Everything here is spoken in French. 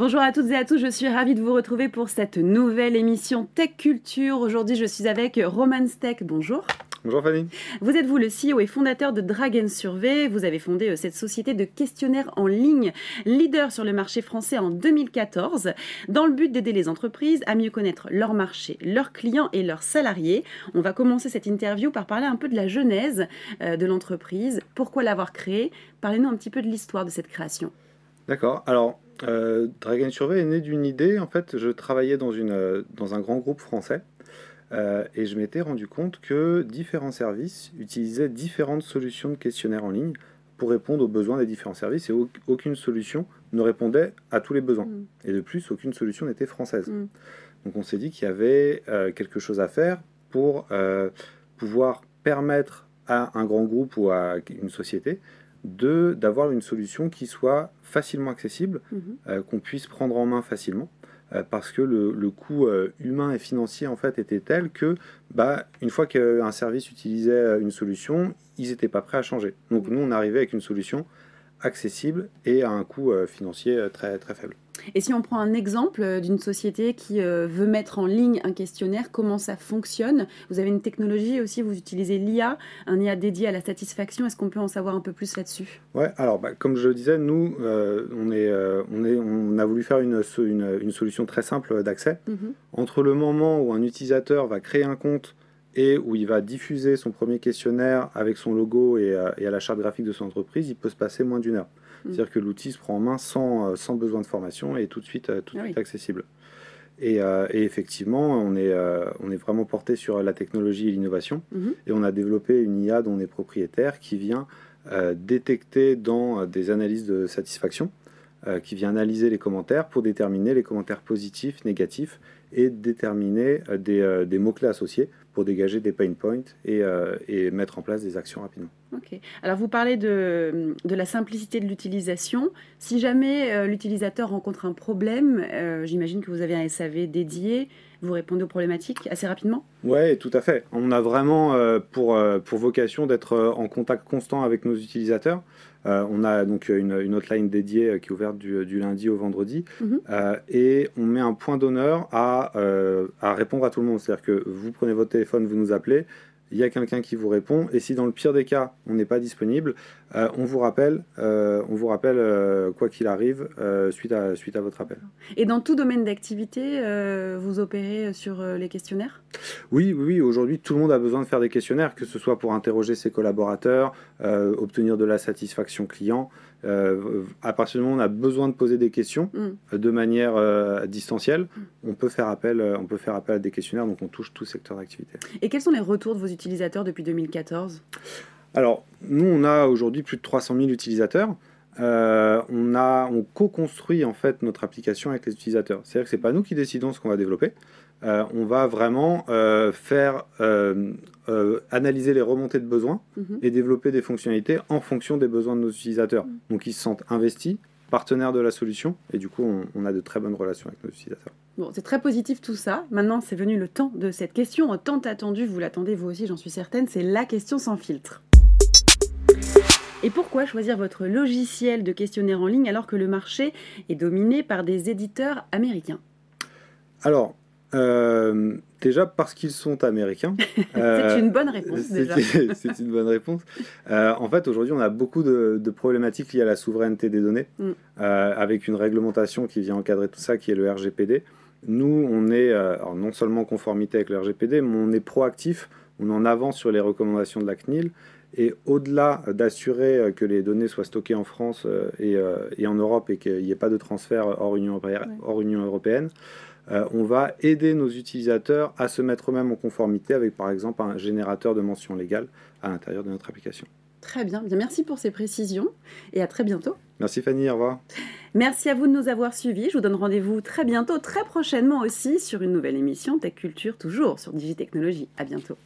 Bonjour à toutes et à tous, je suis ravie de vous retrouver pour cette nouvelle émission Tech Culture. Aujourd'hui, je suis avec Roman Steck. Bonjour. Bonjour Fanny. Vous êtes vous le CEO et fondateur de Dragon Survey. Vous avez fondé euh, cette société de questionnaires en ligne, leader sur le marché français en 2014, dans le but d'aider les entreprises à mieux connaître leur marché, leurs clients et leurs salariés. On va commencer cette interview par parler un peu de la genèse euh, de l'entreprise. Pourquoi l'avoir créée? Parlez-nous un petit peu de l'histoire de cette création. D'accord. Alors, euh, Dragon Survey est né d'une idée. En fait, je travaillais dans, une, dans un grand groupe français euh, et je m'étais rendu compte que différents services utilisaient différentes solutions de questionnaire en ligne pour répondre aux besoins des différents services et aucune solution ne répondait à tous les besoins. Mm. Et de plus, aucune solution n'était française. Mm. Donc on s'est dit qu'il y avait euh, quelque chose à faire pour euh, pouvoir permettre à un grand groupe ou à une société d'avoir une solution qui soit facilement accessible, mm-hmm. qu'on puisse prendre en main facilement euh, parce que le, coût euh, humain et financier en fait était tel que bah, une fois qu'un service utilisait euh, une solution, ils n'étaient pas prêts à changer. Donc nous, on arrivait avec une solution accessible et à un coût financier très, très faible. Et si on prend un exemple euh, d'une société qui euh, veut mettre en ligne un questionnaire, comment ça fonctionne? Vous avez une technologie aussi, vous utilisez l'IA, un IA dédié à la satisfaction. Est-ce qu'on peut en savoir un peu plus là-dessus? Ouais, alors bah, comme je le disais, nous, euh, on, est, on, est, on a voulu faire une, une, solution très simple d'accès. Mhm. Entre le moment où un utilisateur va créer un compte et où il va diffuser son premier questionnaire avec son logo et, et à la charte graphique de son entreprise, il peut se passer moins d'une heure. Mm. C'est-à-dire que l'outil se prend en main sans, euh, sans besoin de formation et tout de suite, euh, tout de ah suite accessible. Et, euh, et, effectivement, on est, on est vraiment porté sur la technologie et l'innovation. Mm-hmm. Et on a développé une IA dont on est propriétaire qui vient détecter dans des analyses de satisfaction, qui vient analyser les commentaires pour déterminer les commentaires positifs, négatifs et déterminer des, des mots-clés associés pour dégager des pain points et, et mettre en place des actions rapidement. Ok. Alors vous parlez de, de la simplicité de l'utilisation. Si jamais euh, l'utilisateur rencontre un problème, euh, j'imagine que vous avez un SAV dédié, vous répondez aux problématiques assez rapidement? Oui, tout à fait. On a vraiment euh, pour, pour vocation d'être en contact constant avec nos utilisateurs. on a donc une, une hotline dédiée qui est ouverte du, du lundi au vendredi mhm. et on met un point d'honneur à, à répondre à tout le monde. C'est-à-dire que vous prenez votre téléphone, vous nous appelez, il y a quelqu'un qui vous répond. Et si dans le pire des cas, on n'est pas disponible, euh, on vous rappelle, euh, on vous rappelle euh, quoi qu'il arrive suite, à, suite à votre appel. Et dans tout domaine d'activité, vous opérez sur les questionnaires? Oui, oui, oui. Aujourd'hui, tout le monde a besoin de faire des questionnaires, que ce soit pour interroger ses collaborateurs, obtenir de la satisfaction client. À partir du moment où on a besoin de poser des questions mm. de manière distancielle, mm. on peut faire appel, on peut faire appel à des questionnaires. Donc, on touche tout secteur d'activité. Et quels sont les retours de vos utilisateurs depuis 2014 alors, nous, on a aujourd'hui plus de 300 000 utilisateurs. Euh, on, a, on co-construit en fait notre application avec les utilisateurs. C'est-à-dire que ce n'est pas nous qui décidons ce qu'on va développer. Euh, on va vraiment euh, faire analyser les remontées de besoins mhm. et développer des fonctionnalités en fonction des besoins de nos utilisateurs. Mhm. Donc ils se sentent investis, partenaires de la solution, et du coup on, on a de très bonnes relations avec nos utilisateurs. Bon, c'est très positif tout ça. Maintenant, c'est venu le temps de cette question tant attendue. Vous l'attendez vous aussi, j'en suis certaine. C'est la question sans filtre. Et pourquoi choisir votre logiciel de questionnaire en ligne alors que le marché est dominé par des éditeurs américains? Alors, euh, déjà parce qu'ils sont américains. c'est une bonne réponse c'est une bonne réponse. Euh, en fait, aujourd'hui, on a beaucoup de, problématiques liées à la souveraineté des données, mm. euh, avec une réglementation qui vient encadrer tout ça, qui est le RGPD. Nous, on est non seulement en conformité avec le RGPD, mais on est proactif, on en avance sur les recommandations de la CNIL et au-delà d'assurer euh, que les données soient stockées en France euh, euh, et, en Europe et qu'il n'y ait pas de transfert hors Union, hors Union européenne, on va aider nos utilisateurs à se mettre eux-mêmes en conformité avec, par exemple, un générateur de mention légale à l'intérieur de notre application. Très bien. bien. Merci pour ces précisions et à très bientôt. Merci Fanny, au revoir. Merci à vous de nous avoir suivis. Je vous donne rendez-vous très bientôt, très prochainement aussi, sur une nouvelle émission Tech Culture, toujours sur Digitechnologie. À bientôt.